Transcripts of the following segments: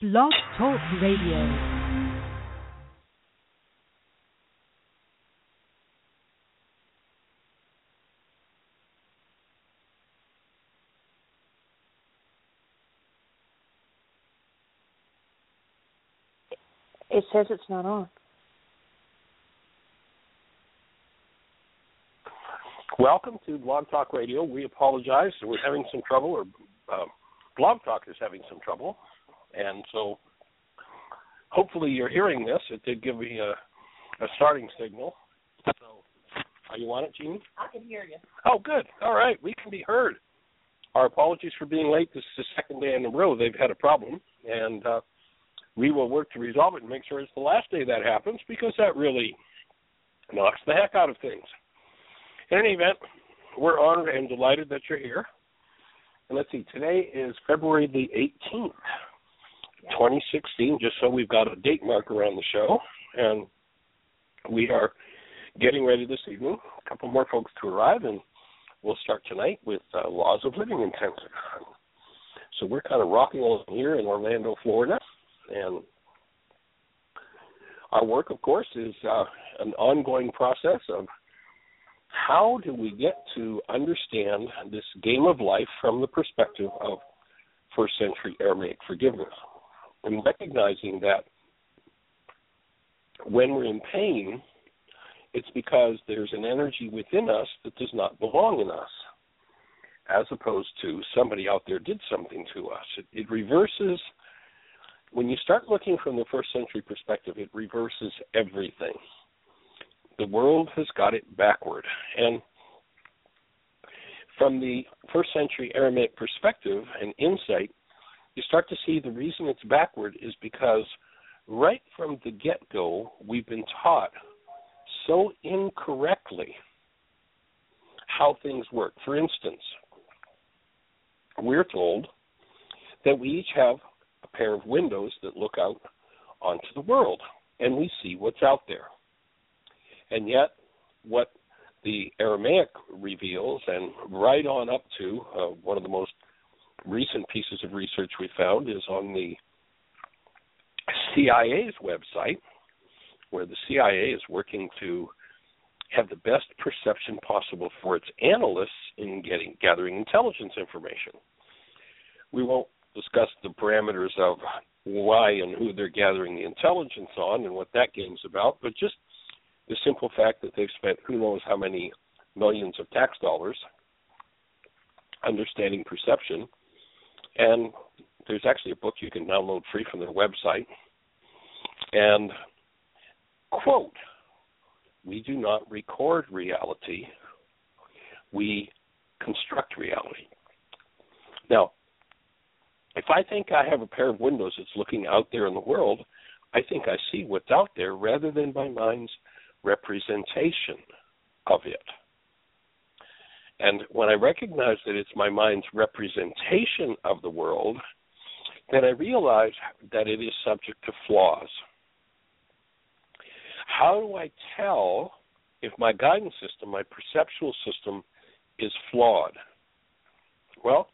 Blog Talk Radio. It says it's not on. Welcome to Blog Talk Radio. We apologize. We're having some trouble, or uh, Blog Talk is having some trouble. And so hopefully you're hearing this. It did give me a, a starting signal. So are you on it, Jeanie? I can hear you. Oh, good. All right. We can be heard. Our apologies for being late. This is the second day in a row they've had a problem. And uh, we will work to resolve it and make sure it's the last day that happens because that really knocks the heck out of things. In any event, we're honored and delighted that you're here. And let's see, today is February the 18th, 2016, just so we've got a date marker on the show. And we are getting ready this evening. A couple more folks to arrive, and we'll start tonight with uh, Laws of Living Intensive. So we're kind of rocking along here in Orlando, Florida. And our work, of course, is uh, an ongoing process of how do we get to understand this game of life from the perspective of first century Aramaic forgiveness and recognizing that when we're in pain, it's because there's an energy within us that does not belong in us, as opposed to somebody out there did something to us. It, it reverses, when you start looking from the first century perspective, it reverses everything the world has got it backward. And from the first century Aramaic perspective and insight, you start to see the reason it's backward is because right from the get go, we've been taught so incorrectly how things work. For instance, we're told that we each have a pair of windows that look out onto the world, and we see what's out there. And yet, what the Aramaic reveals, and right on up to uh, one of the most recent pieces of research we found is on the CIA's website, where the CIA is working to have the best perception possible for its analysts in getting gathering intelligence information. We won't discuss the parameters of why and who they're gathering the intelligence on and what that game's about, but just the simple fact that they've spent who knows how many millions of tax dollars understanding perception. And there's actually a book you can download free from their website. And quote, we do not record reality, we construct reality. Now, if I think I have a pair of windows that's looking out there in the world, I think I see what's out there rather than my mind's representation of it. And when I recognize that it's my mind's representation of the world, then I realize that it is subject to flaws. How do I tell if my guidance system, my perceptual system, is flawed? Well,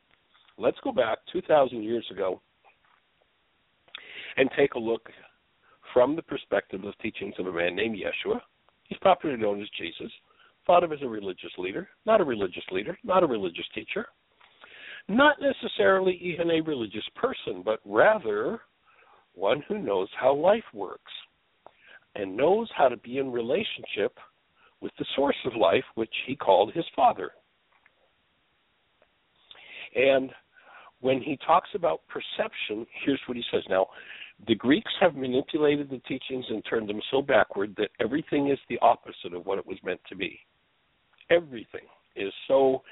let's go back 2,000 years ago and take a look from the perspective of teachings of a man named Yeshua, He's popularly known as Jesus, thought of as a religious leader, not a religious leader, not a religious teacher, not necessarily even a religious person, but rather one who knows how life works and knows how to be in relationship with the source of life, which he called his Father. And when he talks about perception, here's what he says. Now, the Greeks have manipulated the teachings and turned them so backward that everything is the opposite of what it was meant to be. Everything is so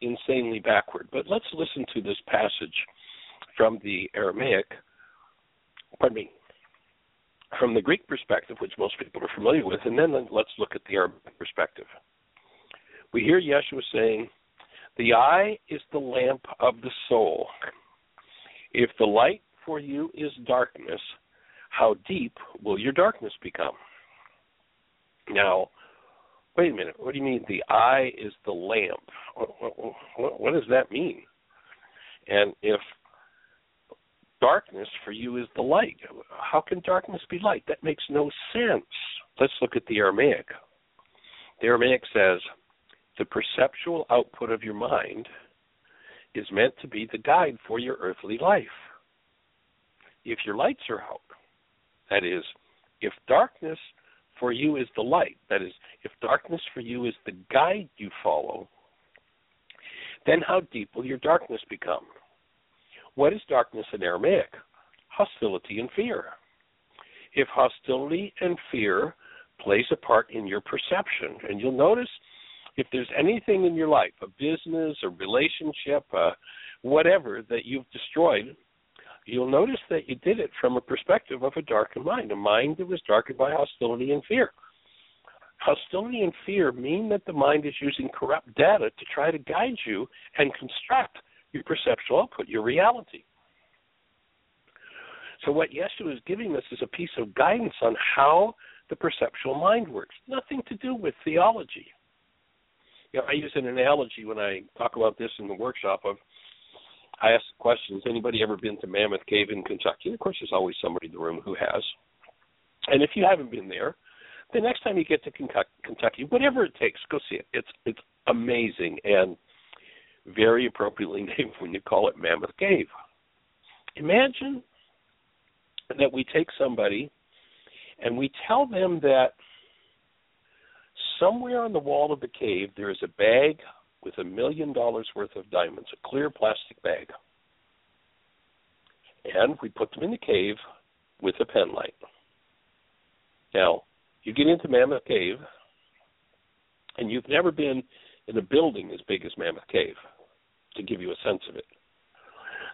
insanely backward. But let's listen to this passage from the Aramaic, pardon me, from the Greek perspective, which most people are familiar with, and then let's look at the Arabic perspective. We hear Yeshua saying, The eye is the lamp of the soul. If the light for you is darkness, how deep will your darkness become? Now, wait a minute. What do you mean the eye is the lamp? What, what, what, does that mean? And if darkness for you is the light. How can darkness be light? That makes no sense. Let's look at the Aramaic. The Aramaic says the perceptual output of your mind is meant to be the guide for your earthly life. If your lights are out, that is, if darkness for you is the light, that is, if darkness for you is the guide you follow, then how deep will your darkness become? What is darkness in Aramaic? Hostility and fear. If hostility and fear plays a part in your perception, and you'll notice if there's anything in your life, a business, a relationship, uh, whatever that you've destroyed, you'll notice that you did it from a perspective of a darkened mind, a mind that was darkened by hostility and fear. Hostility and fear mean that the mind is using corrupt data to try to guide you and construct your perceptual output, your reality. So, what Yeshua is giving us is a piece of guidance on how the perceptual mind works, nothing to do with theology. You know, I use an analogy when I talk about this in the workshop of I ask has anybody ever been to Mammoth Cave in Kentucky? And of course there's always somebody in the room who has. And if you haven't been there, the next time you get to Kentucky, whatever it takes, go see it. It's it's amazing and very appropriately named when you call it Mammoth Cave. Imagine that we take somebody and we tell them that somewhere on the wall of the cave there is a bag with a million dollars worth of diamonds, a clear plastic bag. And we put them in the cave with a pen light. Now, you get into Mammoth Cave, and you've never been in a building as big as Mammoth Cave to give you a sense of it.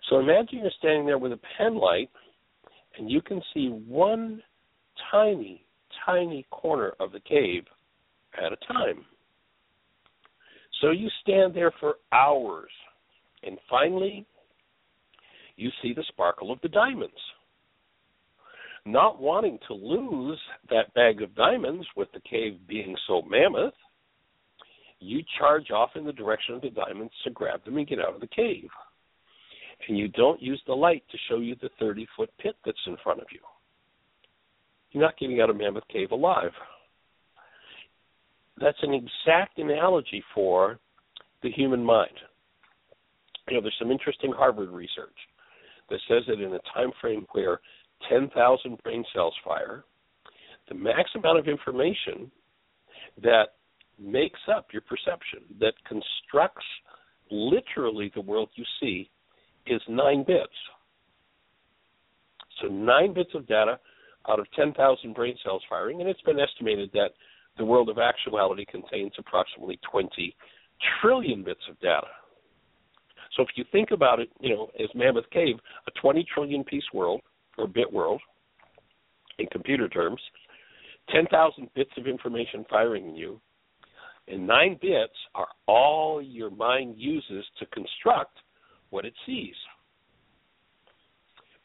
So imagine you're standing there with a pen light, and you can see one tiny, tiny corner of the cave at a time. So you stand there for hours, and finally, you see the sparkle of the diamonds. Not wanting to lose that bag of diamonds with the cave being so mammoth, you charge off in the direction of the diamonds to grab them and get out of the cave. And you don't use the light to show you the 30 foot pit that's in front of you. You're not getting out of Mammoth Cave alive. That's an exact analogy for the human mind. You know, there's some interesting Harvard research that says that in a time frame where 10,000 brain cells fire, the max amount of information that makes up your perception, that constructs literally the world you see, is nine bits. So, nine bits of data out of 10,000 brain cells firing, and it's been estimated that the world of actuality contains approximately 20 trillion bits of data. So if you think about it, you know, as Mammoth Cave, a 20 trillion piece world or bit world in computer terms, 10,000 bits of information firing in you, and 9 bits are all your mind uses to construct what it sees.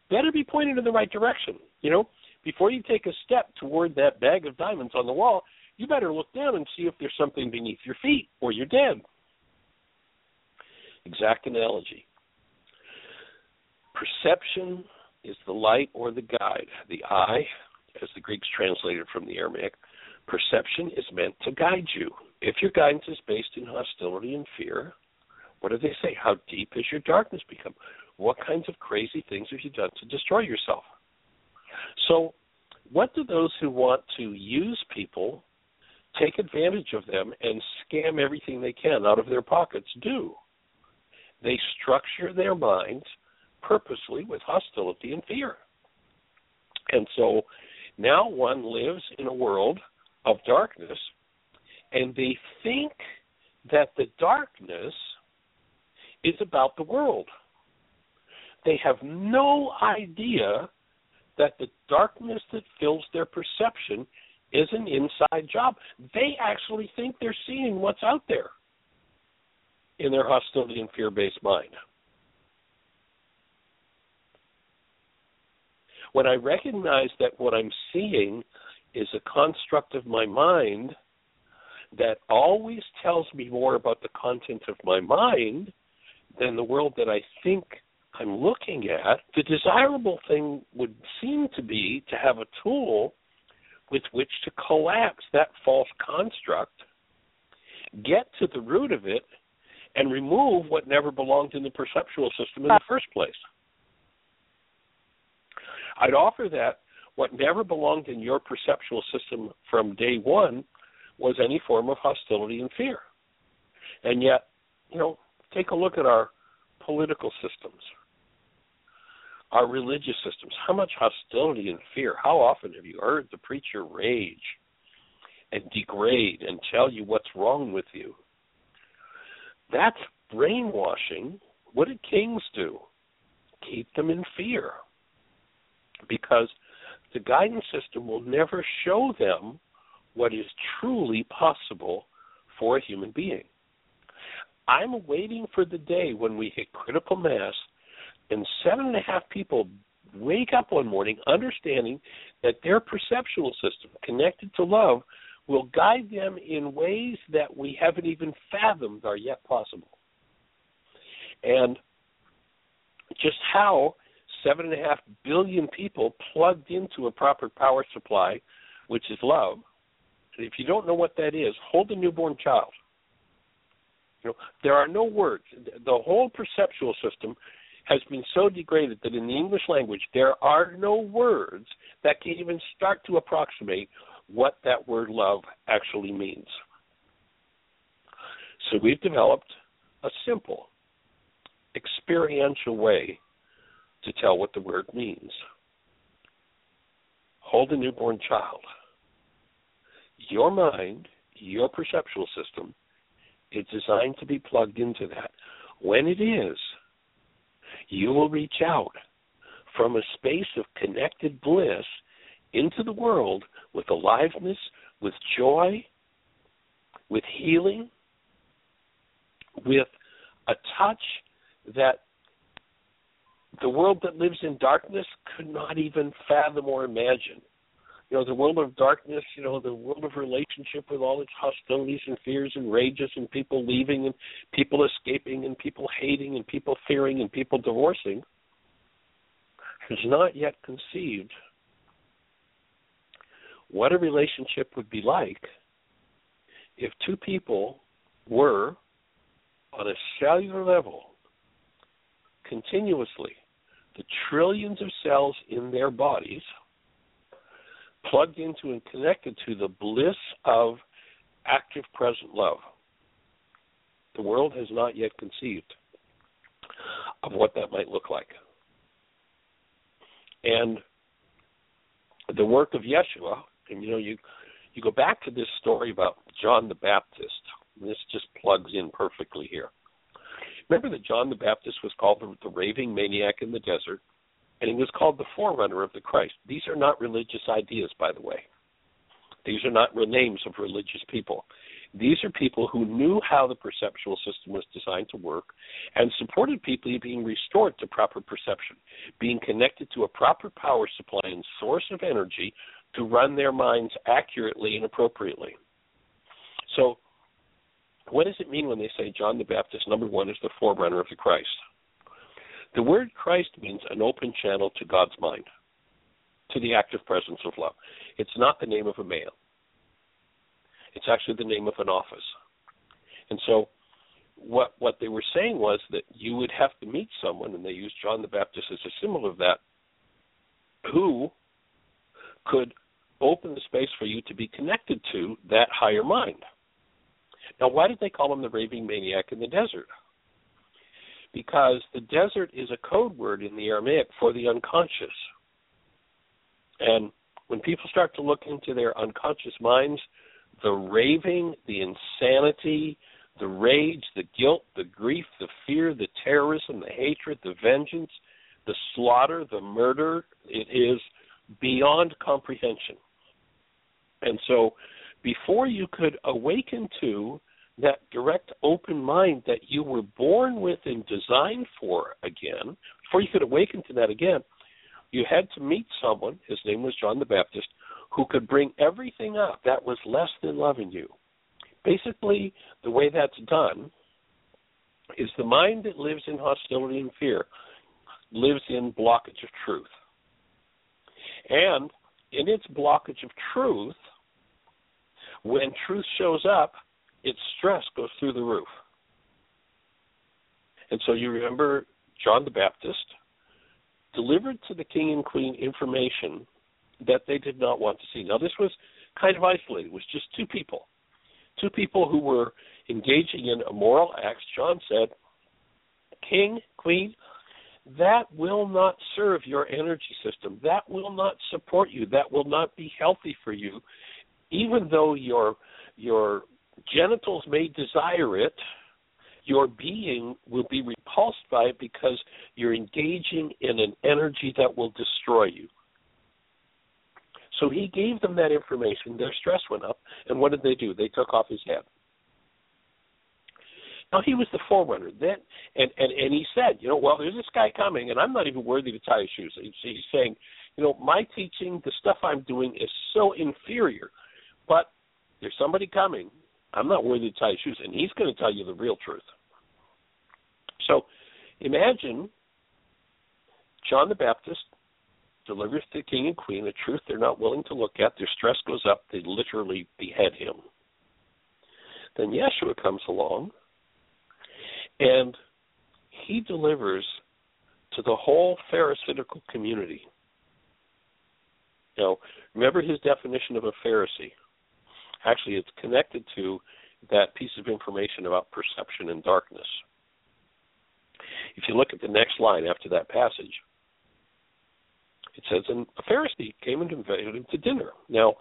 Better be pointed in the right direction. You know, before you take a step toward that bag of diamonds on the wall, you better look down and see if there's something beneath your feet or you're dead. Exact analogy. Perception is the light or the guide. The eye, as the Greeks translated from the Aramaic, perception is meant to guide you. If your guidance is based in hostility and fear, what do they say? How deep has your darkness become? What kinds of crazy things have you done to destroy yourself? So, what do those who want to use people take advantage of them and scam everything they can out of their pockets do. They structure their minds purposely with hostility and fear. And so now one lives in a world of darkness, and they think that the darkness is about the world. They have no idea that the darkness that fills their perception is an inside job. They actually think they're seeing what's out there in their hostility and fear based mind. When I recognize that what I'm seeing is a construct of my mind that always tells me more about the content of my mind than the world that I think I'm looking at, the desirable thing would seem to be to have a tool with which to collapse that false construct, get to the root of it, and remove what never belonged in the perceptual system in the first place. I'd offer that what never belonged in your perceptual system from day one was any form of hostility and fear. And yet, you know, take a look at our political systems, our religious systems. How much hostility and fear? How often have you heard the preacher rage and degrade and tell you what's wrong with you? That's brainwashing. What did kings do? Keep them in fear. Because the guidance system will never show them what is truly possible for a human being. I'm waiting for the day when we hit critical mass and seven and a half people wake up one morning understanding that their perceptual system connected to love will guide them in ways that we haven't even fathomed are yet possible. And just how seven and a half billion people plugged into a proper power supply, which is love. And if you don't know what that is, hold a newborn child. You know, there are no words. The whole perceptual system has been so degraded that in the English language there are no words that can even start to approximate what that word love actually means. So we've developed a simple, experiential way to tell what the word means. Hold a newborn child. Your mind, your perceptual system, is designed to be plugged into that. When it is, you will reach out from a space of connected bliss into the world with aliveness, with joy, with healing, with a touch that the world that lives in darkness could not even fathom or imagine. Know, the world of darkness, you know, the world of relationship with all its hostilities and fears and rages and people leaving and people escaping and people hating and people fearing and people divorcing has not yet conceived what a relationship would be like if two people were on a cellular level continuously the trillions of cells in their bodies plugged into and connected to the bliss of active present love. The world has not yet conceived of what that might look like. And the work of Yeshua, and you know, you you go back to this story about John the Baptist. this just plugs in perfectly here. Remember that John the Baptist was called the, the raving maniac in the desert, and he was called the forerunner of the Christ. These are not religious ideas, by the way. These are not names of religious people. These are people who knew how the perceptual system was designed to work and supported people being restored to proper perception, being connected to a proper power supply and source of energy to run their minds accurately and appropriately. So what does it mean when they say John the Baptist, number one, is the forerunner of the Christ? The word Christ means an open channel to God's mind, to the active presence of love. It's not the name of a man, it's actually the name of an office. And so, what what they were saying was that you would have to meet someone, and they used John the Baptist as a symbol of that, who could open the space for you to be connected to that higher mind. Now, why did they call him the raving maniac in the desert? Because the desert is a code word in the Aramaic for the unconscious. And when people start to look into their unconscious minds, the raving, the insanity, the rage, the guilt, the grief, the fear, the terrorism, the hatred, the vengeance, the slaughter, the murder, it is beyond comprehension. And so before you could awaken to that direct open mind that you were born with and designed for again, before you could awaken to that again, you had to meet someone, his name was John the Baptist, who could bring everything up that was less than loving you. Basically, the way that's done is the mind that lives in hostility and fear lives in blockage of truth. And in its blockage of truth, when truth shows up, its stress goes through the roof. And so you remember John the Baptist delivered to the king and queen information that they did not want to see. Now, this was kind of isolated, it was just two people. Two people who were engaging in immoral acts. John said, King, Queen, that will not serve your energy system. That will not support you. That will not be healthy for you. Even though your your genitals may desire it, your being will be repulsed by it because you're engaging in an energy that will destroy you. So he gave them that information. Their stress went up, and what did they do? They took off his head. Now he was the forerunner. Then, and and and he said, you know, well, there's this guy coming, and I'm not even worthy to tie his shoes. He's, he's saying, you know, my teaching, the stuff I'm doing, is so inferior, but there's somebody coming. I'm not worthy to tie his shoes, and he's going to tell you the real truth. So, imagine John the Baptist delivers to the king and queen a truth they're not willing to look at. Their stress goes up. They literally behead him. Then Yeshua comes along and he delivers to the whole Pharisaical community. Now, remember his definition of a Pharisee. Actually, it's connected to that piece of information about perception and darkness. If you look at the next line after that passage, it says, And a Pharisee came and invited him to dinner. Now,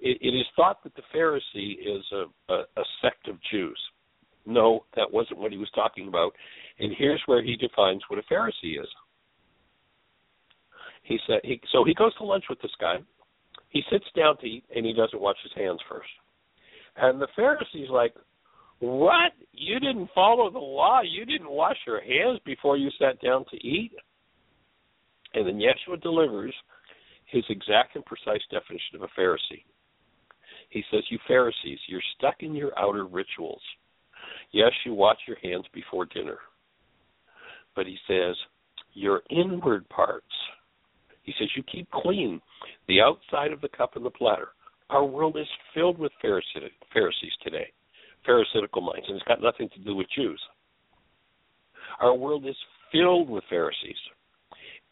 it, it is thought that the Pharisee is a, a, a sect of Jews. No, that wasn't what he was talking about. And here's where he defines what a Pharisee is. He said he so he goes to lunch with this guy. He sits down to eat and he doesn't wash his hands first. And the Pharisee's like, What? You didn't follow the law? You didn't wash your hands before you sat down to eat? And then Yeshua delivers his exact and precise definition of a Pharisee. He says, You Pharisees, you're stuck in your outer rituals. Yes, you wash your hands before dinner. But he says, your inward parts. He says, you keep clean the outside of the cup and the platter. Our world is filled with Pharisees today, Pharisaical minds, and it's got nothing to do with Jews. Our world is filled with Pharisees.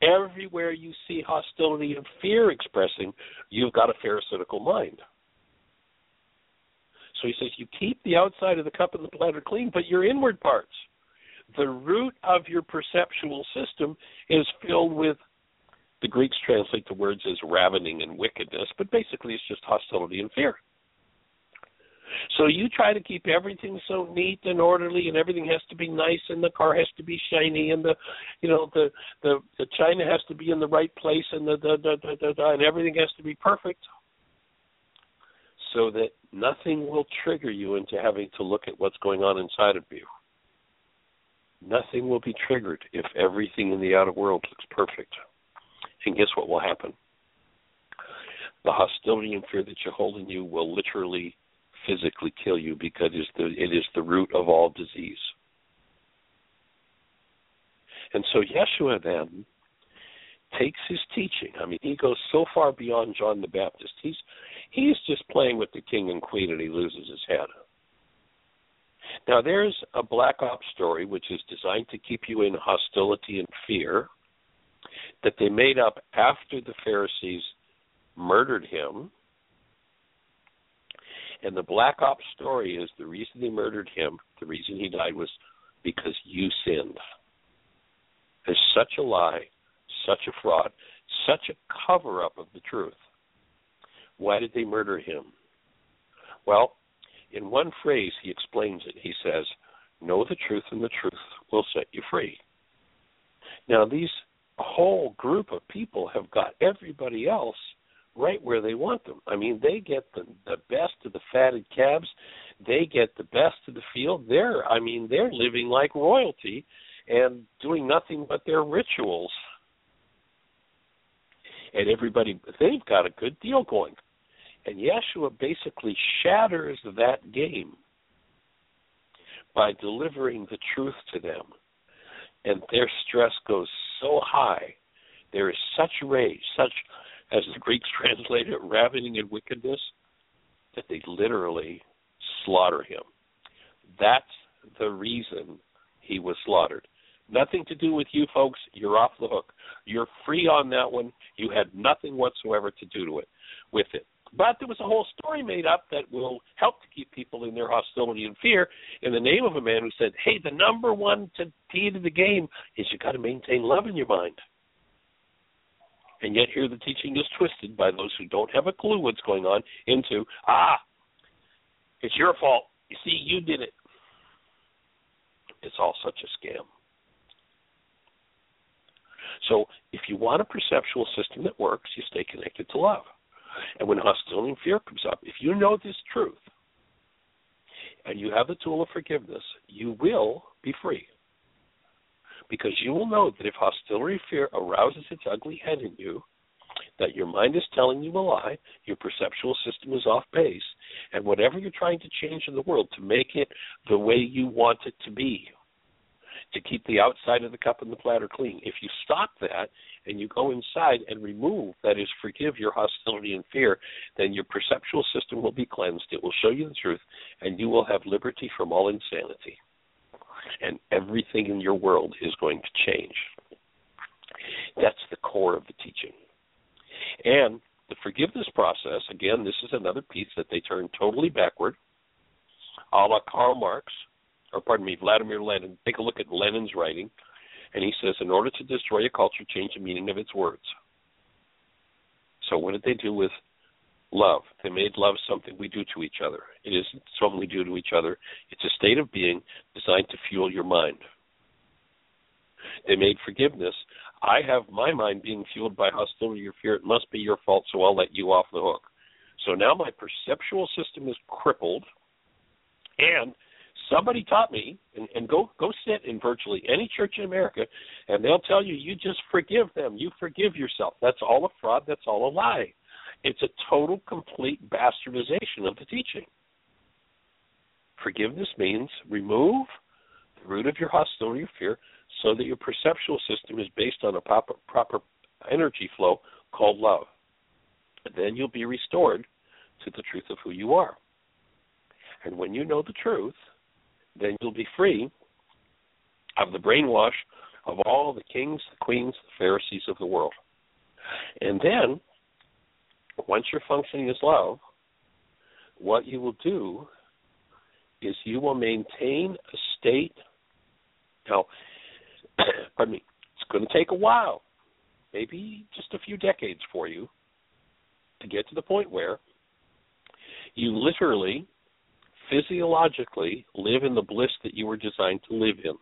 Everywhere you see hostility and fear expressing, you've got a Pharisaical mind. So he says, You keep the outside of the cup and the platter clean, but your inward parts, the root of your perceptual system, is filled with the Greeks translate the words as ravening and wickedness, but basically it's just hostility and fear. So you try to keep everything so neat and orderly, and everything has to be nice, and the car has to be shiny, and the, you know, the the the china has to be in the right place, and the the the, the, the, the and everything has to be perfect so that nothing will trigger you into having to look at what's going on inside of you. Nothing will be triggered if everything in the outer world looks perfect. And guess what will happen? The hostility and fear that you hold in you will literally physically kill you because it is the, it is the root of all disease. And so Yeshua then takes his teaching. I mean, he goes so far beyond John the Baptist. He's He's just playing with the king and queen and he loses his head. Now, there's a Black Ops story which is designed to keep you in hostility and fear that they made up after the Pharisees murdered him. And the Black Ops story is the reason they murdered him, the reason he died was because you sinned. There's such a lie, such a fraud, such a cover up of the truth. Why did they murder him? Well, in one phrase, he explains it. He says, Know the truth, and the truth will set you free. Now, these whole group of people have got everybody else right where they want them. I mean, they get the the best of the fatted calves, they get the best of the field. They're, I mean, they're living like royalty and doing nothing but their rituals. And everybody, they've got a good deal going. And Yeshua basically shatters that game by delivering the truth to them. And their stress goes so high, there is such rage, such as the Greeks translate it, ravening and wickedness, that they literally slaughter him. That's the reason he was slaughtered. Nothing to do with you folks. You're off the hook. You're free on that one. You had nothing whatsoever to do to it with it. But there was a whole story made up that will help to keep people in their hostility and fear in the name of a man who said, Hey, the number one to key to the game is you've got to maintain love in your mind. And yet here the teaching is twisted by those who don't have a clue what's going on into, ah, it's your fault. You see, you did it. It's all such a scam. So if you want a perceptual system that works, you stay connected to love. And when hostility and fear comes up, if you know this truth and you have the tool of forgiveness, you will be free. Because you will know that if hostility and fear arouses its ugly head in you, that your mind is telling you a lie, your perceptual system is off base, and whatever you're trying to change in the world to make it the way you want it to be, to keep the outside of the cup and the platter clean. If you stop that and you go inside and remove, that is, forgive your hostility and fear, then your perceptual system will be cleansed. It will show you the truth, and you will have liberty from all insanity. And everything in your world is going to change. That's the core of the teaching. And the forgiveness process, again, this is another piece that they turn totally backward, a la Karl Marx, or pardon me, Vladimir Lenin. Take a look at Lenin's writing, and he says, in order to destroy a culture, change the meaning of its words. So what did they do with love? They made love something we do to each other. It isn't something we do to each other. It's a state of being designed to fuel your mind. They made forgiveness. I have my mind being fueled by hostility or fear. It must be your fault, so I'll let you off the hook. So now my perceptual system is crippled, and somebody taught me, and, and go go sit in virtually any church in America, and they'll tell you you just forgive them, you forgive yourself. That's all a fraud. That's all a lie. It's a total, complete bastardization of the teaching. Forgiveness means remove the root of your hostility or fear so that your perceptual system is based on a proper, proper energy flow called love. And then you'll be restored to the truth of who you are. And when you know the truth, then you'll be free of the brainwash of all the kings, the queens, the Pharisees of the world. And then, once you're functioning as love, what you will do is you will maintain a state. Now, pardon me, it's going to take a while, maybe just a few decades for you to get to the point where you literally physiologically live in the bliss that you were designed to live in.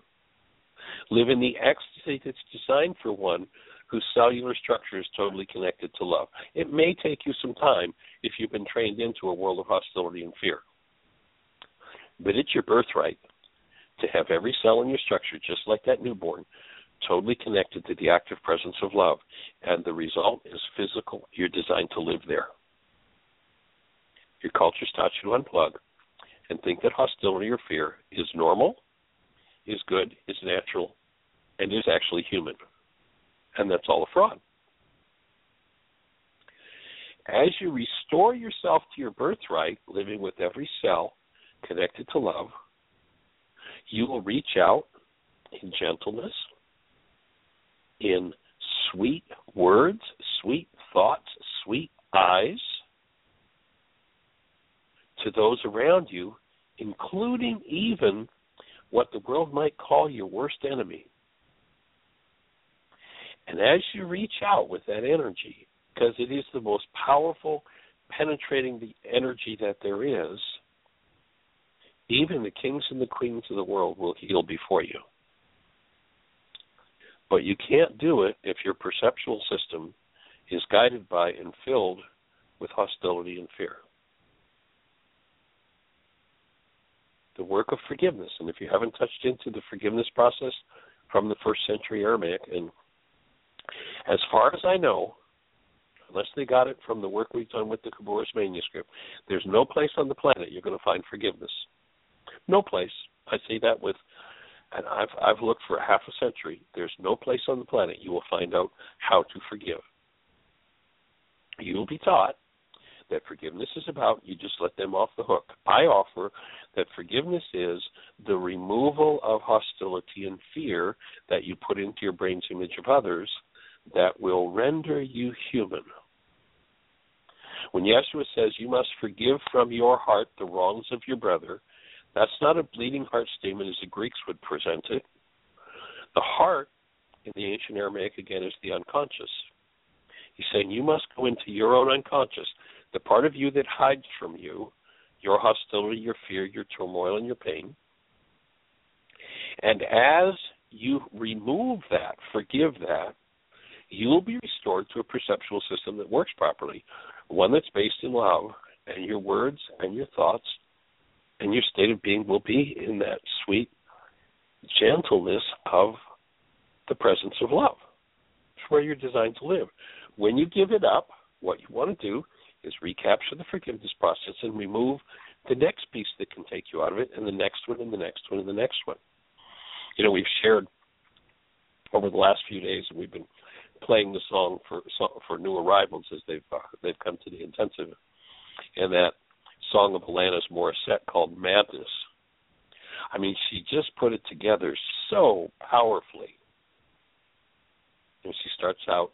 Live in the ecstasy that's designed for one whose cellular structure is totally connected to love. It may take you some time if you've been trained into a world of hostility and fear. But it's your birthright to have every cell in your structure, just like that newborn, totally connected to the active presence of love. And the result is physical. You're designed to live there. Your culture's taught you to unplug and think that hostility or fear is normal, is good, is natural, and is actually human. And that's all a fraud. As you restore yourself to your birthright, living with every cell connected to love, you will reach out in gentleness, in sweet words, sweet thoughts, sweet eyes, to those around you, including even what the world might call your worst enemy. And as you reach out with that energy, because it is the most powerful, penetrating the energy that there is, even the kings and the queens of the world will heal before you. But you can't do it if your perceptual system is guided by and filled with hostility and fear. The work of forgiveness. And if you haven't touched into the forgiveness process from the first century Aramaic, and as far as I know, unless they got it from the work we've done with the Khabouris manuscript, there's no place on the planet you're going to find forgiveness. No place. I say that with and I've I've looked for half a century. There's no place on the planet you will find out how to forgive. You will be taught that forgiveness is about you just let them off the hook. I offer that forgiveness is the removal of hostility and fear that you put into your brain's image of others that will render you human. When Yeshua says you must forgive from your heart the wrongs of your brother, that's not a bleeding heart statement as the Greeks would present it. The heart in the ancient Aramaic again is the unconscious. He's saying you must go into your own unconscious, the part of you that hides from you, your hostility, your fear, your turmoil, and your pain. And as you remove that, forgive that, you will be restored to a perceptual system that works properly, one that's based in love, and your words and your thoughts and your state of being will be in that sweet gentleness of the presence of love. It's where you're designed to live. When you give it up, what you want to do is recapture the forgiveness process and remove the next piece that can take you out of it, and the next one, and the next one, and the next one. You know, we've shared over the last few days, we've been playing the song for for new arrivals as they've uh, they've come to the intensive, and that song of Alanis Morissette called Madness. I mean, she just put it together so powerfully. And she starts out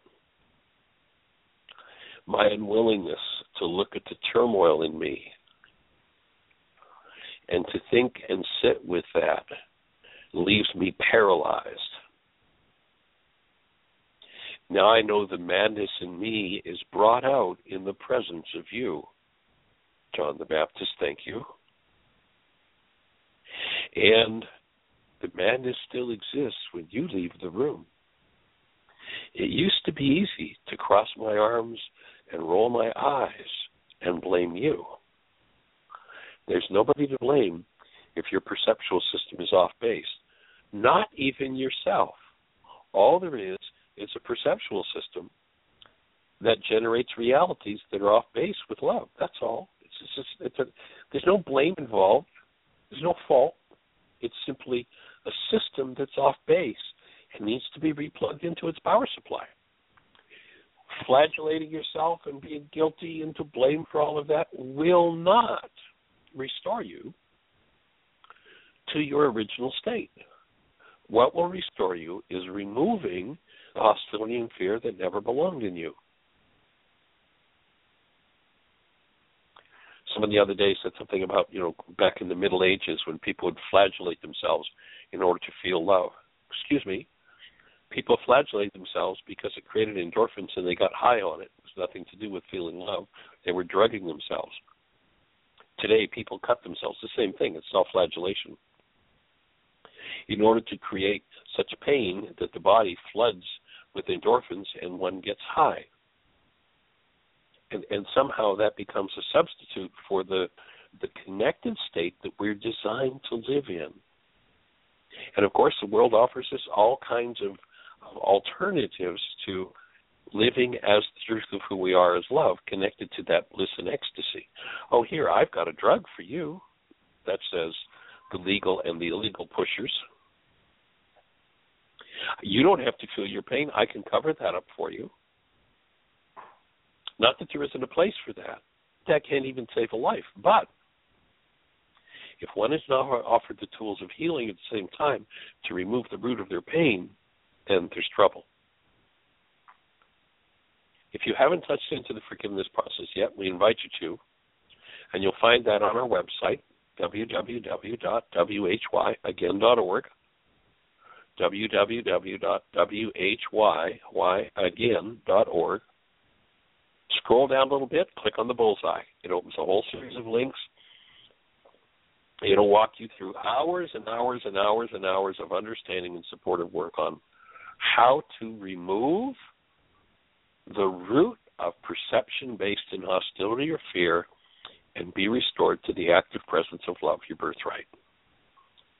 my unwillingness to look at the turmoil in me and to think and sit with that leaves me paralyzed. Now I know the madness in me is brought out in the presence of you. John the Baptist, thank you. And the madness still exists when you leave the room. It used to be easy to cross my arms and roll my eyes and blame you. There's nobody to blame if your perceptual system is off base, not even yourself. All there is is a perceptual system that generates realities that are off base with love. That's all. It's just it's a, there's no blame involved. There's no fault. It's simply a system that's off base and needs to be replugged into its power supply. Flagellating yourself and being guilty and to blame for all of that will not restore you to your original state. What will restore you is removing the hostility and fear that never belonged in you. someone the other day said something about you know back in the Middle Ages when people would flagellate themselves in order to feel love. Excuse me. People flagellate themselves because it created endorphins and they got high on it. It was nothing to do with feeling love. They were drugging themselves. Today, people cut themselves. The same thing. It's self-flagellation. In order to create such pain that the body floods with endorphins and one gets high and, and somehow that becomes a substitute for the the connected state that we're designed to live in. And of course, the world offers us all kinds of, of alternatives to living as the truth of who we are as love, connected to that bliss and ecstasy. Oh, here, I've got a drug for you. That says the legal and the illegal pushers. You don't have to feel your pain. I can cover that up for you. Not that there isn't a place for that. That can't even save a life. But if one is not offered the tools of healing at the same time to remove the root of their pain, then there's trouble. If you haven't touched into the forgiveness process yet, we invite you to, and you'll find that on our website, www.whyagain.org, www.whyagain.org, Scroll down a little bit, click on the bullseye. It opens a whole series of links. It'll walk you through hours and hours and hours and hours of understanding and supportive work on how to remove the root of perception based in hostility or fear and be restored to the active presence of love, your birthright.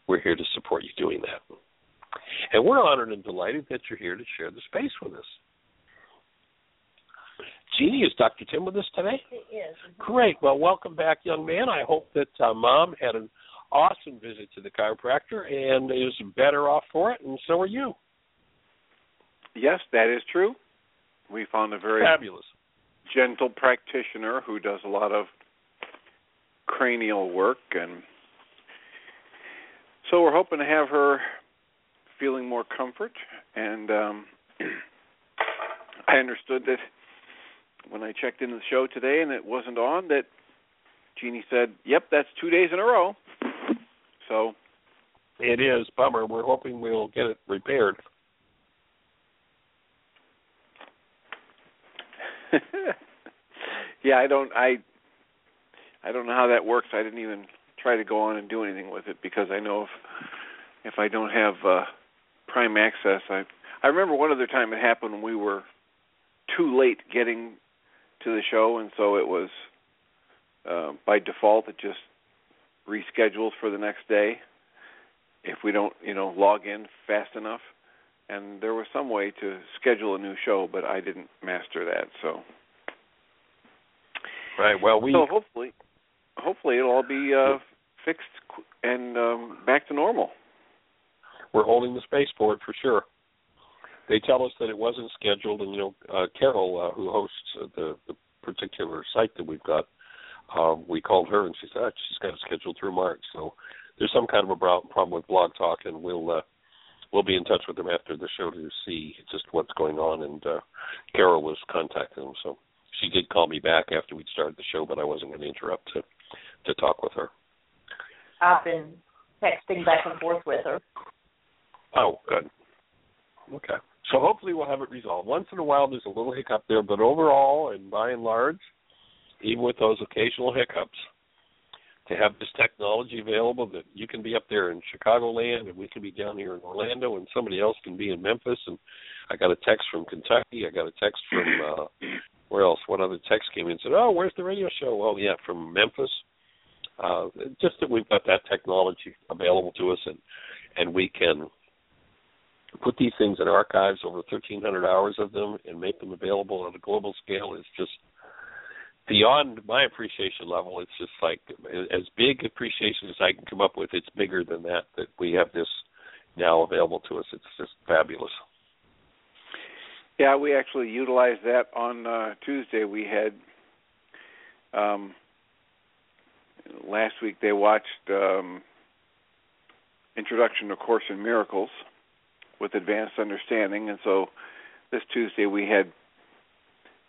We're here to support you doing that. And we're honored and delighted that you're here to share the space with us. Jeanie, is Dr. Tim with us today? He is. Great. Well, welcome back, young man. I hope that uh, mom had an awesome visit to the chiropractor and is better off for it, and so are you. Yes, that is true. We found a very fabulous, gentle practitioner who does a lot of cranial work, and so we're hoping to have her feeling more comfort. And um, I understood that when I checked into the show today and it wasn't on, that Jeanie said, "Yep, that's two days in a row." So it is bummer. We're hoping we'll get it repaired. Yeah, I don't I I don't know how that works. I didn't even try to go on and do anything with it because I know if if I don't have uh prime access, I I remember one other time it happened when we were too late getting to the show and so it was uh by default it just reschedules for the next day if we don't, you know, log in fast enough. And there was some way to schedule a new show, but I didn't master that. So, right. Well, we so hopefully, hopefully it'll all be uh, fixed and um, back to normal. We're holding the space for it for sure. They tell us that it wasn't scheduled, and you know, uh, Carol, uh, who hosts uh, the the particular site that we've got, um, we called her and she said oh, she's got it scheduled through March. So there's some kind of a problem with Blog Talk, and we'll uh, we'll be in touch with them after the show to see just what's going on. And uh, Carol was contacting them, so she did call me back after we'd started the show, but I wasn't going to interrupt to to talk with her. I've been texting back and forth with her. Oh, good. Okay. So hopefully we'll have it resolved. Once in a while there's a little hiccup there, but overall and by and large, even with those occasional hiccups, to have this technology available that you can be up there in Chicagoland and we can be down here in Orlando and somebody else can be in Memphis and I got a text from Kentucky, I got a text from uh where else? One other text came in and said, "Oh, where's the radio show?" Oh, yeah, from Memphis. Uh just that we've got that technology available to us and and we can put these things in archives over 1300 hours of them and make them available on a global scale is just beyond my appreciation level. It's just like as big appreciation as I can come up with. It's bigger than that. That we have this now available to us. It's just fabulous. Yeah, we actually utilized that on uh, Tuesday. We had um, last week. They watched um, Introduction to Course in Miracles with Advanced Understanding, and so this Tuesday we had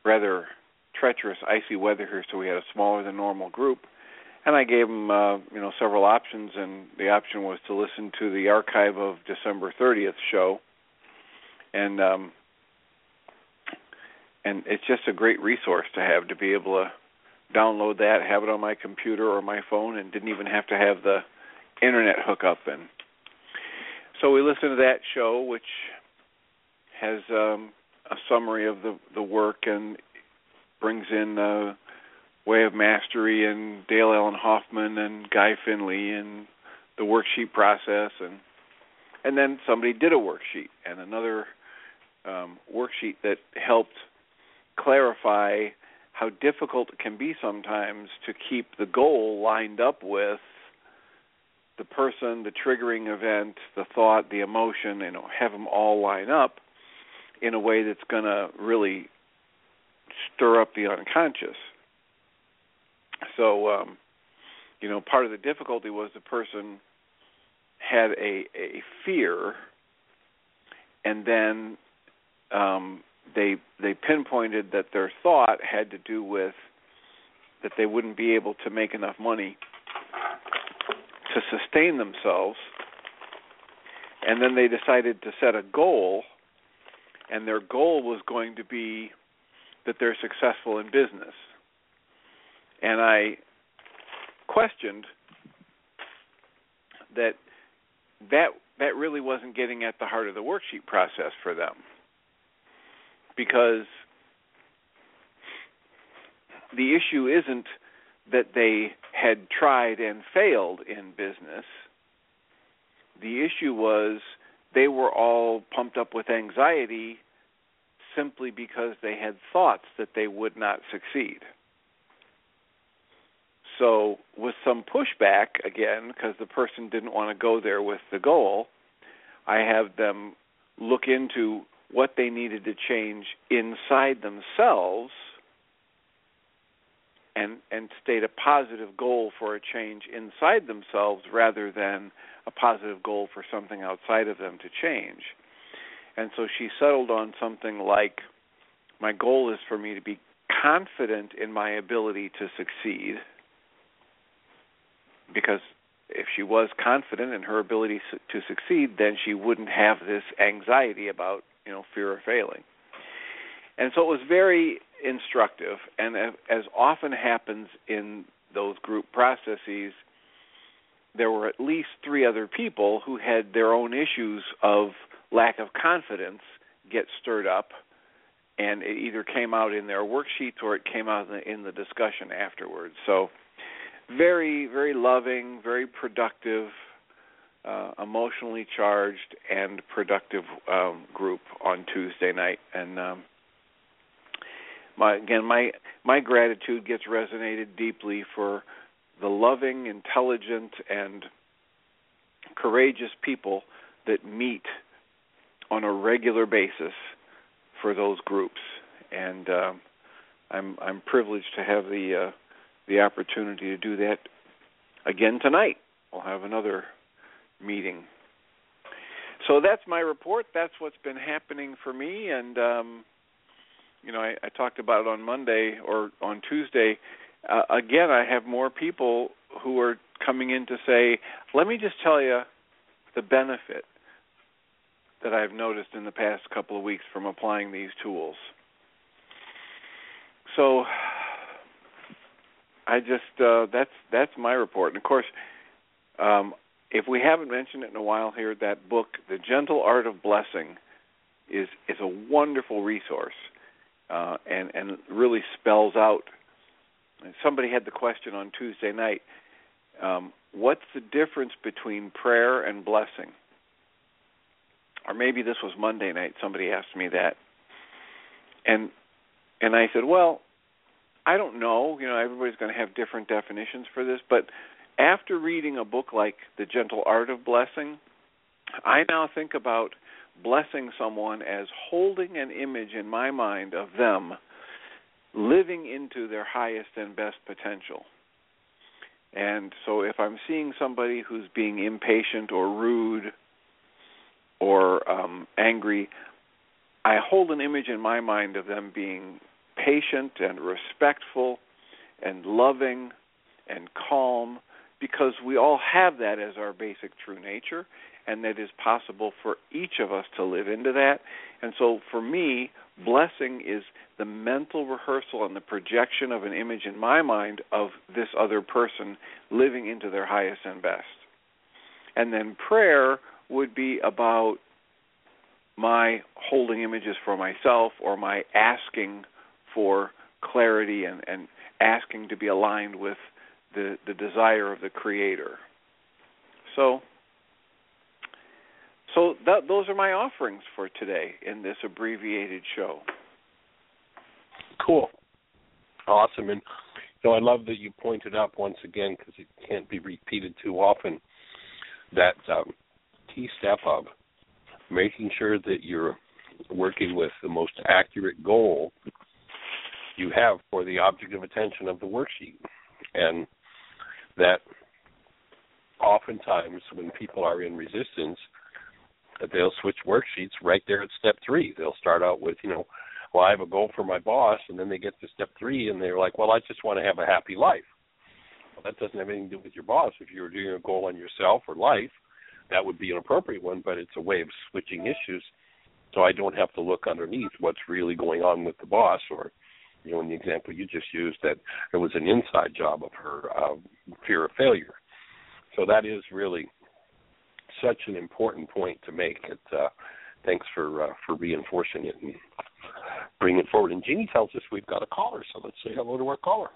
rather treacherous, icy weather here, so we had a smaller than normal group. And I gave them, uh, you know, several options, and the option was to listen to the archive of December 30th show, and um, and it's just a great resource to have to be able to download that, have it on my computer or my phone, and didn't even have to have the internet hookup. And so we listened to that show, which has um, a summary of the the work and brings in uh, Way of Mastery and Dale Allen Hoffman and Guy Finley and the worksheet process and and then somebody did a worksheet and another um, worksheet that helped clarify how difficult it can be sometimes to keep the goal lined up with the person, the triggering event, the thought, the emotion, you know, have them all line up in a way that's going to really stir up the unconscious. So, um, you know, part of the difficulty was the person had a a fear, and then um, they they pinpointed that their thought had to do with that they wouldn't be able to make enough money to sustain themselves, and then they decided to set a goal, and their goal was going to be that they're successful in business. And I questioned that that that really wasn't getting at the heart of the worksheet process for them. Because the issue isn't that they had tried and failed in business. The issue was they were all pumped up with anxiety simply because they had thoughts that they would not succeed. So, with some pushback again, because the person didn't want to go there with the goal, I have them look into what they needed to change inside themselves and and state a positive goal for a change inside themselves rather than a positive goal for something outside of them to change. And so she settled on something like my goal is for me to be confident in my ability to succeed because if she was confident in her ability to succeed then she wouldn't have this anxiety about you know fear of failing and so it was very instructive. And as often happens in those group processes, there were at least three other people who had their own issues of lack of confidence get stirred up, and it either came out in their worksheets or it came out in the, in the discussion afterwards. So, very, very loving, very productive, uh, emotionally charged, and productive um, group on Tuesday night, and um, my again my my gratitude gets resonated deeply for the loving, intelligent, and courageous people that meet on a regular basis for those groups, and uh, I'm I'm privileged to have the uh, the opportunity to do that again tonight. We'll have another meeting. So that's my report. That's what's been happening for me, and um, you know, I, I talked about it on Monday or on Tuesday. Uh, again, I have more people who are coming in to say, "Let me just tell you the benefit that I've noticed in the past couple of weeks from applying these tools." So, I just uh, that's that's my report. And of course, um, if we haven't mentioned it in a while here, that book, "The Gentle Art of Blessing," is is a wonderful resource uh, and and really spells out. Somebody had the question on Tuesday night. Um, what's the difference between prayer and blessing? Or maybe this was Monday night. Somebody asked me that, and and I said, well, I don't know. You know, everybody's going to have different definitions for this, but after reading a book like The Gentle Art of Blessing, I now think about blessing someone as holding an image in my mind of them living into their highest and best potential. And so if I'm seeing somebody who's being impatient or rude or um, angry, I hold an image in my mind of them being patient and respectful and loving and calm because we all have that as our basic true nature and that is possible for each of us to live into that. And so for me, blessing is the mental rehearsal and the projection of an image in my mind of this other person living into their highest and best. And then prayer would be about my holding images for myself or my asking for clarity and, and asking to be aligned with the, the desire of the creator. So so that, those are my offerings for today in this abbreviated show. Cool, awesome, and you know I love that you pointed out once again because it can't be repeated too often that um, key step of making sure that you're working with the most accurate goal you have for the object of attention of the worksheet, and that oftentimes when people are in resistance they'll switch worksheets right there at step three. They'll start out with, you know, well, I have a goal for my boss, and then they get to step three, and they're like, well, I just want to have a happy life. Well, that doesn't have anything to do with your boss. If you're doing a goal on yourself or life, that would be an appropriate one, but it's a way of switching issues. So I don't have to look underneath what's really going on with the boss, or, you know, in the example you just used, that it was an inside job of her uh, fear of failure. So that is really such an important point to make. It, uh, thanks for uh, for reinforcing it and bringing it forward. And Jeanie tells us we've got a caller, so let's say hello to our caller.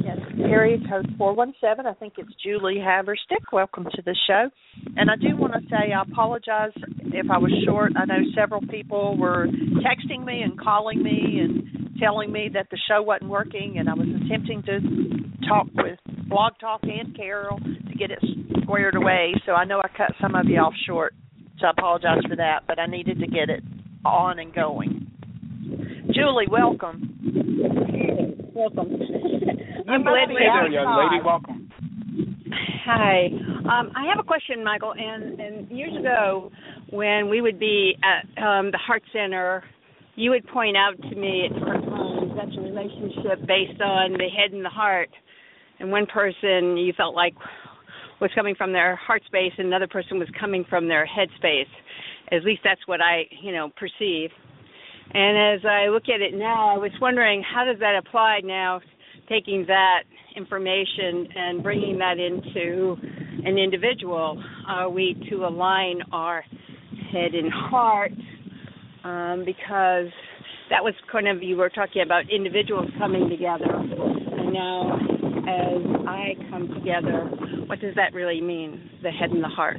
Yes, area code 417. I think it's Julie Haverstick. Welcome to the show. And I do want to say I apologize if I was short. I know several people were texting me and calling me and telling me that the show wasn't working, and I was attempting to talk with Blog Talk and Carol to get it squared away. So I know I cut some of you off short, so I apologize for that. But I needed to get it on and going. Julie, welcome. Welcome. I'm glad to Hey there, have you. young lady. Welcome. Hi. Um, I have a question, Michael. And, and years ago, when we would be at um, the Heart Center, you would point out to me at different times that's a relationship based on the head and the heart. And one person you felt like was coming from their heart space, and another person was coming from their head space. At least that's what I, you know, perceive. And as I look at it now, I was wondering how does that apply now, taking that information and bringing that into an individual? Are we to align our head and heart? Um, because that was kind of you were talking about individuals coming together, and now as I come together, what does that really mean? The head and the heart.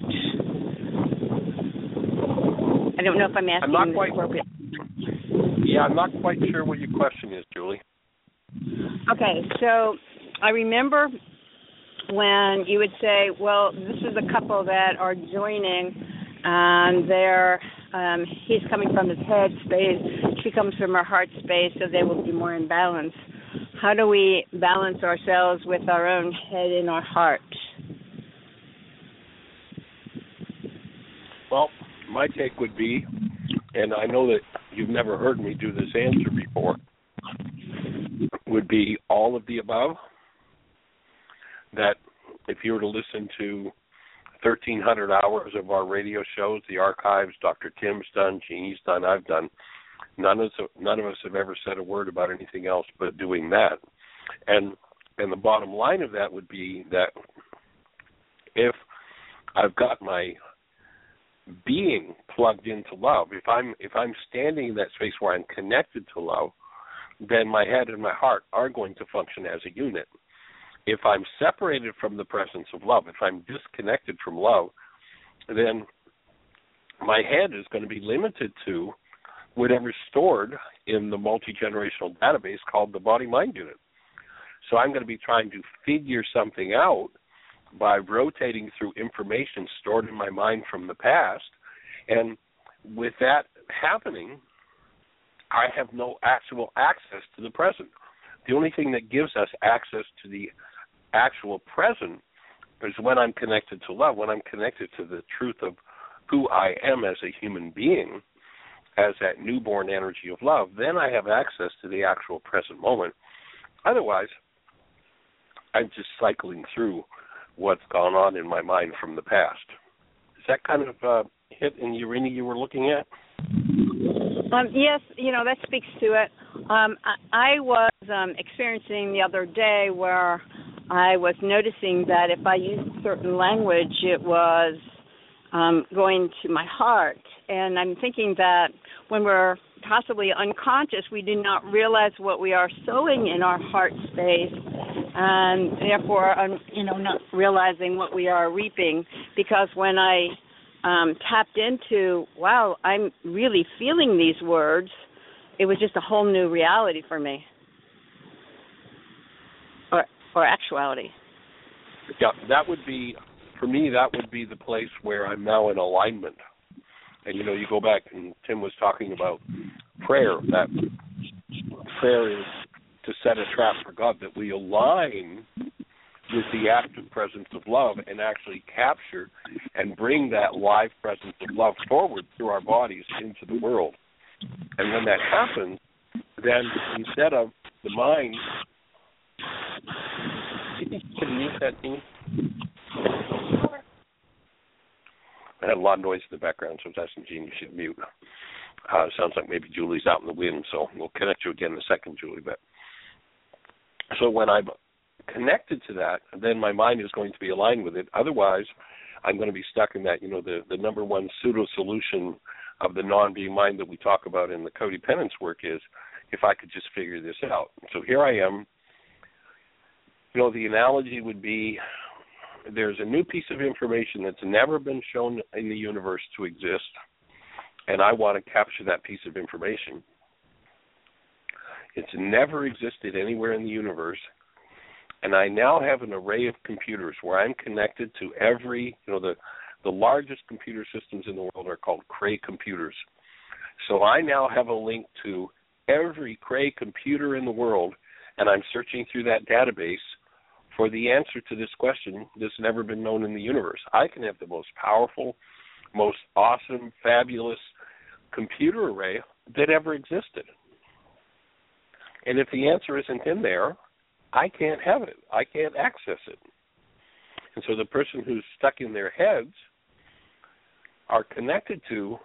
I don't know if I'm asking I'm not quite- appropriate. Yeah, I'm not quite sure what your question is, Julie. Okay, so I remember when you would say, "Well, this is a couple that are joining, and they're um, he's coming from his head space, she comes from her heart space, so they will be more in balance." How do we balance ourselves with our own head and our heart? Well, my take would be, and I know that you've never heard me do this answer before, would be all of the above. That if you were to listen to 1,300 hours of our radio shows, the archives, Dr. Tim's done, Jeanie's done, I've done, none of us, none of us have ever said a word about anything else but doing that. And and the bottom line of that would be that if I've got my being plugged into love, if I'm if I'm standing in that space where I'm connected to love, then my head and my heart are going to function as a unit. If I'm separated from the presence of love, if I'm disconnected from love, then my head is going to be limited to whatever's stored in the multi generational database called the body mind unit. So I'm going to be trying to figure something out by rotating through information stored in my mind from the past. And with that happening, I have no actual access to the present. The only thing that gives us access to the actual present is when I'm connected to love, when I'm connected to the truth of who I am as a human being, as that newborn energy of love, then I have access to the actual present moment. Otherwise, I'm just cycling through what's gone on in my mind from the past. Is that kind of uh, hit in arena you were looking at? Um, yes, you know that speaks to it. Um, I, I was um, experiencing the other day where I was noticing that if I used certain language, it was um, going to my heart, and I'm thinking that when we're possibly unconscious, we do not realize what we are sowing in our heart space, and therefore, um, you know, not realizing what we are reaping. Because when I um, tapped into, wow, I'm really feeling these words, it was just a whole new reality for me, or or actuality. Yeah, that would be for me. That would be the place where I'm now in alignment. And you know, you go back and Tim was talking about prayer. That prayer is to set a trap for God. That we align with the active presence of love and actually capture and bring that live presence of love forward through our bodies into the world. And when that happens, then instead of the mind, can mute that thing? I had a lot of noise in the background, so I was asking Gene you should mute. Uh, sounds like maybe Julie's out in the wind, so we'll connect you again in a second, Julie. But so when I'm connected to that, then my mind is going to be aligned with it. Otherwise, I'm going to be stuck in that. You know, the the number one pseudo solution of the non-being mind that we talk about in the codependence work is if I could just figure this out. So here I am. You know, the analogy would be there's a new piece of information that's never been shown in the universe to exist, and I want to capture that piece of information. It's never existed anywhere in the universe. And I now have an array of computers where I'm connected to every, you know, the the largest computer systems in the world are called Cray computers. So I now have a link to every Cray computer in the world, and I'm searching through that database for the answer to this question that's never been known in the universe. I can have the most powerful, most awesome, fabulous computer array that ever existed. And if the answer isn't in there, I can't have it. I can't access it. And so the person who's stuck in their heads are connected to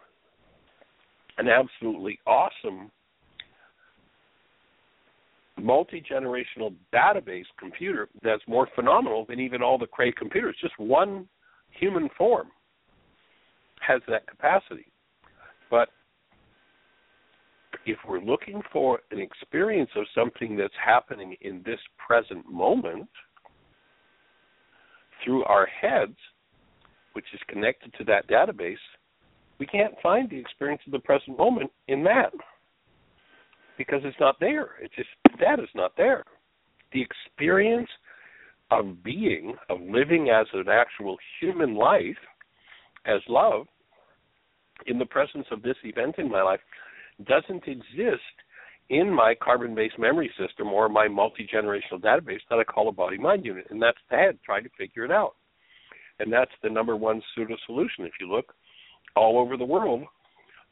an absolutely awesome multi generational database computer that's more phenomenal than even all the Cray computers. Just one human form has that capacity. But if we're looking for an experience of something that's happening in this present moment through our heads, which is connected to that database, we can't find the experience of the present moment in that because it's not there. It's just that is not there. The experience of being, of living as an actual human life, as love, in the presence of this event in my life, doesn't exist in my carbon based memory system or my multi generational database that I call a body mind unit. And that's head trying to figure it out. And that's the number one pseudo solution. If you look all over the world,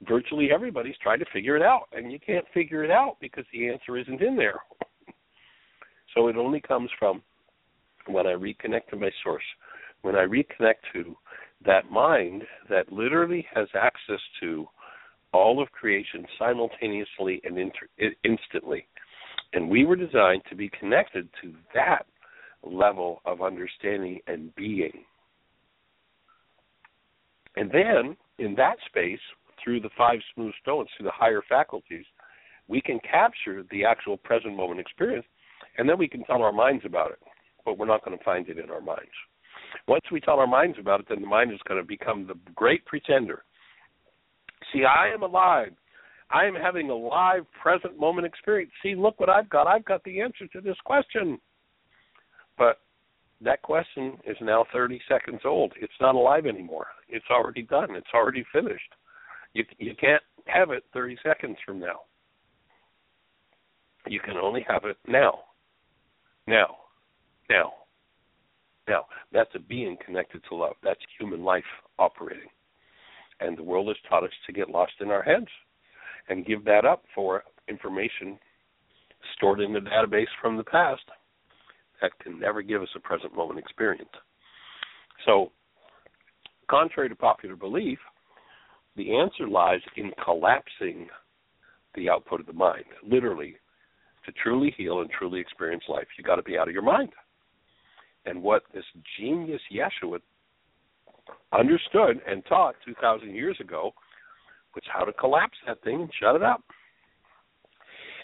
virtually everybody's trying to figure it out. And you can't figure it out because the answer isn't in there. so it only comes from when I reconnect to my source, when I reconnect to that mind that literally has access to all of creation simultaneously and inter- instantly. And we were designed to be connected to that level of understanding and being. And then, in that space, through the five smooth stones, through the higher faculties, we can capture the actual present moment experience, and then we can tell our minds about it. But we're not going to find it in our minds. Once we tell our minds about it, then the mind is going to become the great pretender See, I am alive. I am having a live present moment experience. See, look what I've got. I've got the answer to this question. But that question is now 30 seconds old. It's not alive anymore. It's already done. It's already finished. You you can't have it 30 seconds from now. You can only have it now. Now. Now. Now. That's a being connected to love. That's human life operating and the world has taught us to get lost in our heads and give that up for information stored in the database from the past that can never give us a present moment experience. So, contrary to popular belief, the answer lies in collapsing the output of the mind. Literally, to truly heal and truly experience life, you got to be out of your mind. And what this genius Yeshua understood and taught 2,000 years ago was how to collapse that thing and shut it up.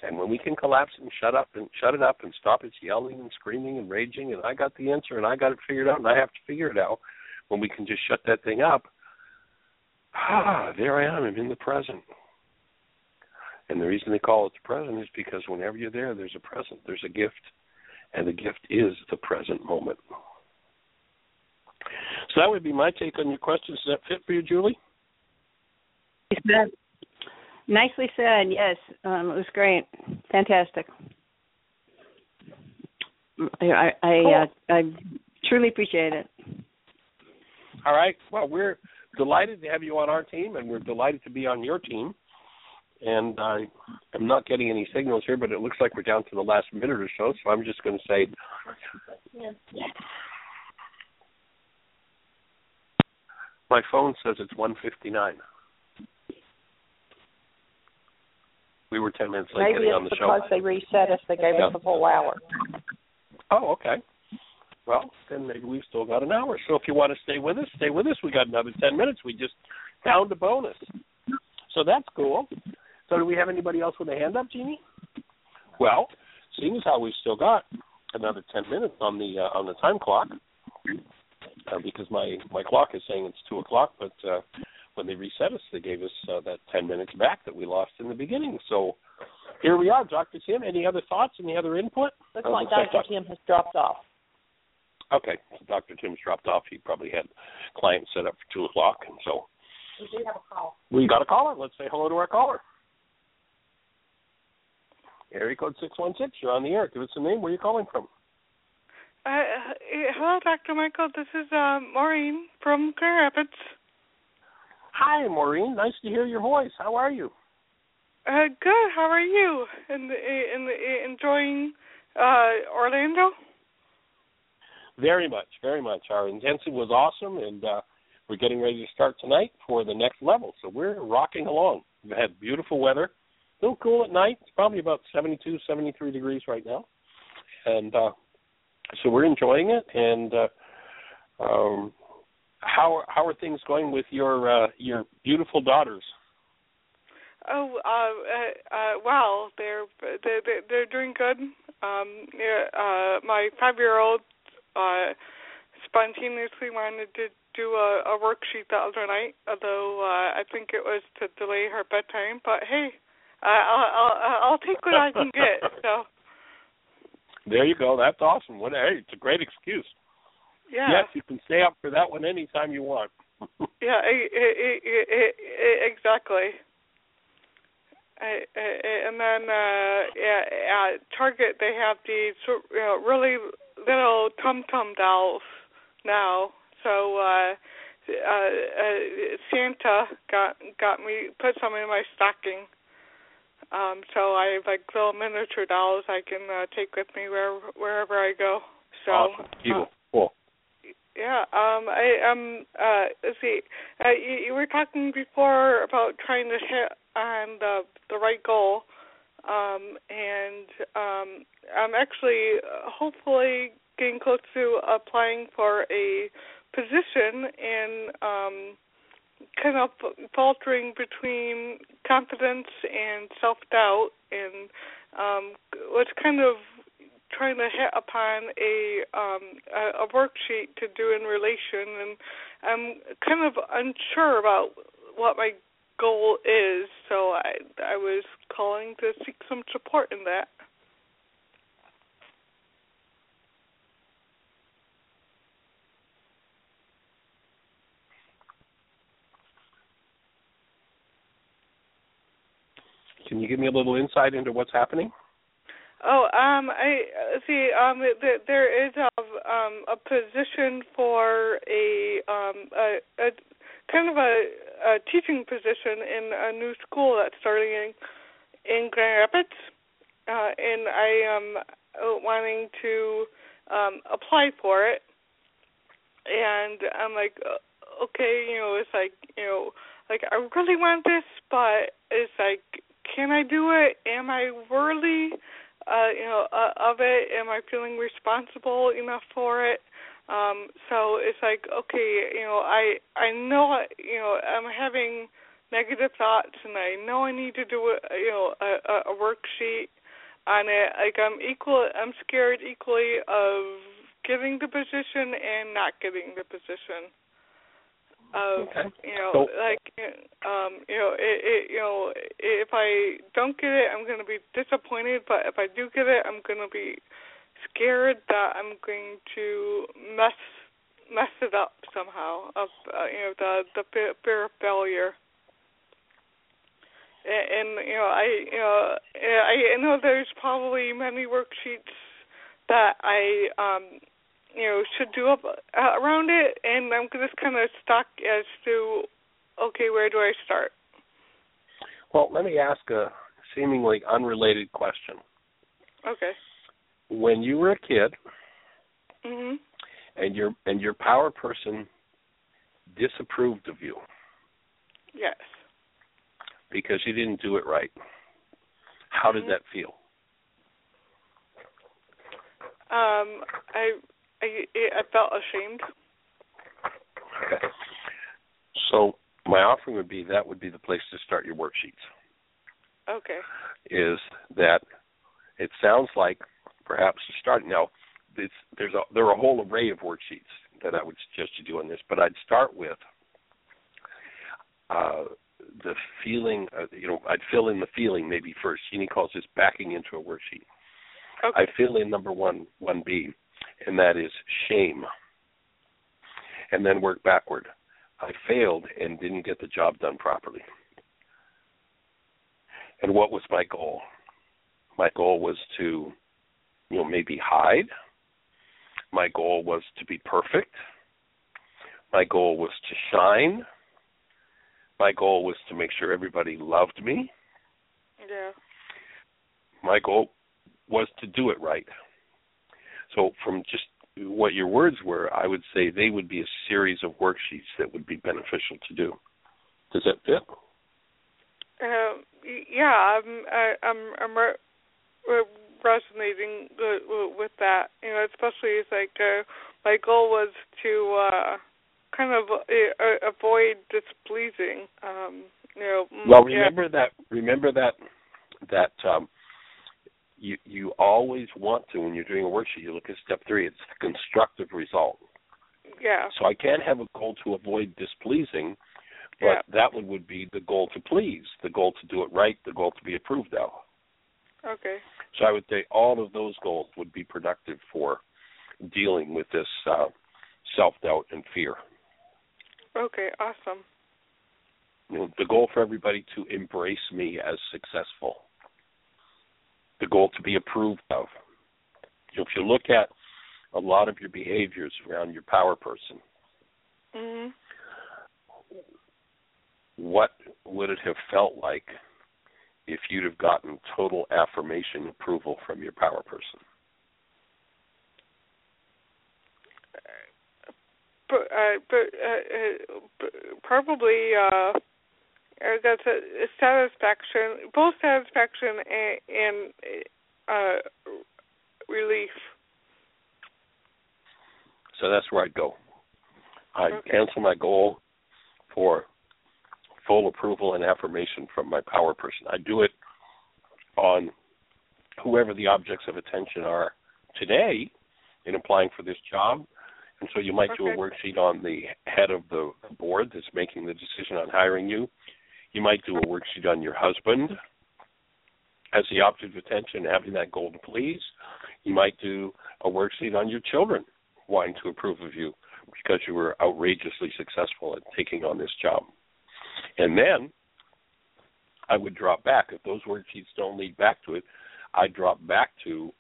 And when we can collapse and shut up and shut it up and stop its yelling and screaming and raging, and I got the answer and I got it figured out and I have to figure it out, when we can just shut that thing up, ah, there I am. I'm in the present. And the reason they call it the present is because whenever you're there, there's a present, there's a gift, and the gift is the present moment. So that would be my take on your questions. Does that fit for you, Julie? Nicely said. Yes, um, it was great, fantastic. I I, cool. uh, I truly appreciate it. All right. Well, we're delighted to have you on our team, and we're delighted to be on your team. And I am not getting any signals here, but it looks like we're down to the last minute or so. So I'm just going to say, My phone says it's 159. We were 10 minutes late Maybe getting on the show. Maybe it's because they reset us. They gave yeah. us a whole hour. Oh, okay. Well, then maybe we've still got an hour. So if you want to stay with us, stay with us. We got another 10 minutes. We just found a bonus. So that's cool. So do we have anybody else with a hand up, Jeanie? Well, seeing as how we've still got another 10 minutes on the uh, on the time clock, uh, because my my clock is saying it's two o'clock, but uh, when they reset us, they gave us uh, that ten minutes back that we lost in the beginning. So here we are, Dr. Tim. Any other thoughts? Any other input? Looks Uh, like Dr. Tim has dropped off. Okay, so Dr. Tim's dropped off. He probably had clients set up for two o'clock, and so We do have a call. we got a caller. Let's say hello to our caller. Area code six one six. You're on the air. Give us a name. Where are you calling from? Uh, hello, Dr. Michael. This is uh, Maureen from Grand Rapids. Hi, Maureen. Nice to hear your voice. How are you? Uh, good. How are you? And in, in, enjoying uh, Orlando? Very much, very much. Our intensive was awesome, and uh, we're getting ready to start tonight for the next level. So we're rocking along. We've had beautiful weather. A little cool at night. It's probably about 72, 73 degrees right now, and uh, so we're enjoying it. And uh, um, how how are things going with your uh, your beautiful daughters? Oh, uh, uh, uh, well, they're they're they're doing good. Um, uh, my five-year-old uh, spontaneously wanted to do a, a worksheet the other night, although uh, I think it was to delay her bedtime. But hey, uh, I'll, I'll I'll take what I can get. So There you go. That's awesome. What hey, it's a great excuse. yeah, Yes, you can stay up for that one anytime you want. yeah, i i i i i exactly. I, I, and then uh yeah, at Target they have these you know, really little tum tum dolls now. So uh uh, uh Santa got got me put some in my stocking. Um so I have like little miniature dolls I can uh, take with me wherever wherever I go. So awesome. Cool. cool. yeah, um, I um, uh, let's see. Uh, you, you were talking before about trying to hit on the the right goal, um, and um, I'm actually uh, hopefully getting close to applying for a position in um, kind of faltering between confidence and self doubt, and um, was kind of trying to hit upon a um a, a worksheet to do in relation and I'm kind of unsure about what my goal is so I I was calling to seek some support in that. Can you give me a little insight into what's happening? Oh, um, I uh, see. Um, th- there is a um a position for a um a, a kind of a, a teaching position in a new school that's starting in in Grand Rapids, uh, and I am uh, wanting to um apply for it. And I'm like, uh, okay, you know, it's like, you know, like I really want this, but it's like, can I do it? Am I worthy? uh you know uh, of it am i feeling responsible enough for it um so it's like okay you know i i know you know i'm having negative thoughts and i know i need to do a you know a a worksheet on it like i'm equal i'm scared equally of getting the position and not getting the position of Okay. you know So- like um you know it, it you know if I don't get it I'm going to be disappointed but if I do get it I'm going to be scared that I'm going to mess mess it up somehow of uh, you know the the fear of failure and, and you know I you know I, I know there's probably many worksheets that I um you know should do up uh, around it and I'm just kind of stuck as to okay where do I start Well, let me ask a seemingly unrelated question. okay When you were a kid mm-hmm. and your and your power person disapproved of you yes because you didn't do it right, how did Mhm. that feel? um I I I felt ashamed Okay. So my offering would be that would be the place to start your worksheets. okay Is that it sounds like perhaps to start now it's there's a there are a whole array of worksheets that I would suggest you do on this, but I'd start with uh, the feeling. Uh, you know, I'd fill in the feeling maybe first. Jeanie calls this backing into a worksheet. Okay. I fill in number one, one B, and that is shame, and then work backward. I failed and didn't get the job done properly. And what was my goal? My goal was to, you know, maybe hide. My goal was to be perfect. My goal was to shine. My goal was to make sure everybody loved me. Yeah. My goal was to do it right. So, from just what your words were, I would say they would be a series of worksheets that would be beneficial to do. Does that fit? Um, yeah, I'm I, I'm I'm re- re- resonating with, that. You know, especially it's like uh, my goal was to uh kind of uh, avoid displeasing. Um, you know. Well, yeah. remember that. Remember that that um, you you always want to when you're doing a worksheet. You look at step three. It's the constructive result. Yeah. So I can't have a goal to avoid displeasing, but Yeah. that one would be the goal to please, the goal to do it right, the goal to be approved of. Okay. So I would say all of those goals would be productive for dealing with this uh, self doubt and fear. Okay. Awesome. You know, the goal for everybody to embrace me as successful. The goal to be approved of. If you look at a lot of your behaviors around your power person, Mhm. what would it have felt like if you'd have gotten total affirmation approval from your power person? But, uh, but, uh, uh, probably uh, uh, that's a, satisfaction, both satisfaction and, and uh, relief. So that's where I'd go. I'd Okay. cancel my goal for full approval and affirmation from my power person. I do it on whoever the objects of attention are today in applying for this job. And so you might do a worksheet on the head of the board that's making the decision on hiring you. You might do a worksheet on your husband as the object of attention, having that to please. You might do a worksheet on your children wanting to approve of you because you were outrageously successful at taking on this job. And then I would drop back. If those worksheets don't lead back to it, I drop back to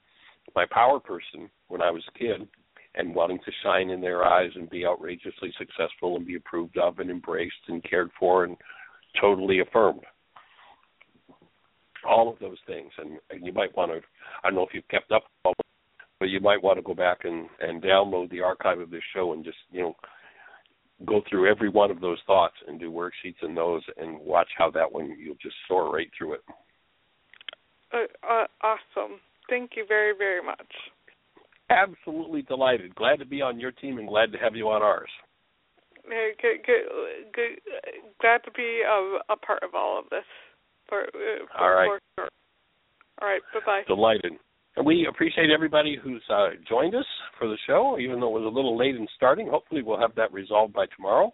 my power person when I was a kid and wanting to shine in their eyes and be outrageously successful and be approved of and embraced and cared for and totally affirmed. All of those things. And, and you might want to, I don't know if you've kept up, with all of it, but you might want to go back and, and download the archive of this show and just, you know, go through every one of those thoughts and do worksheets in those and watch how that one you'll just soar right through it. Uh, uh, awesome. Thank you very, very much. Absolutely delighted. Glad to be on your team and glad to have you on ours. Good, good, good, glad to be a, a part of all of this. For, uh, for, All right. For sure. All right. Bye bye. Delighted. And we appreciate everybody who's uh, joined us for the show, even though it was a little late in starting. Hopefully, we'll have that resolved by tomorrow.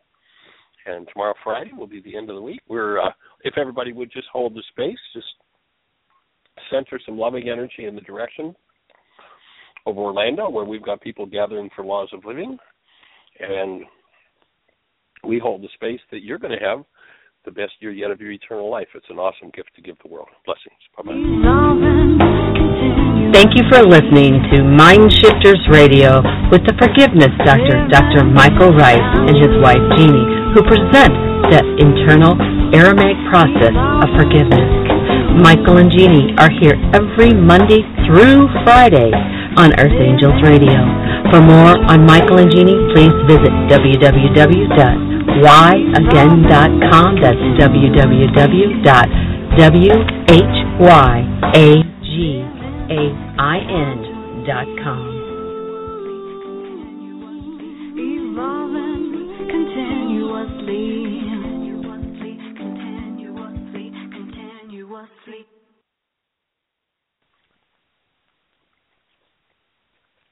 And tomorrow, Friday, will be the end of the week. We're, uh, if everybody would just hold the space, just center some loving energy in the direction of Orlando, where we've got people gathering for Laws of Living, and we hold the space that you're going to have the best year yet of your eternal life. It's an awesome gift to give the world. Blessings. Bye bye. Thank you for listening to Mind Shifters Radio with the Forgiveness Doctor, Dr. Michael Ryce, and his wife Jeanie, who present the internal Aramaic process of forgiveness. Michael and Jeanie are here every Monday through Friday on Earth Angels Radio. For more on Michael and Jeanie, please visit www.whyagain.com. That's www.whyagain.com.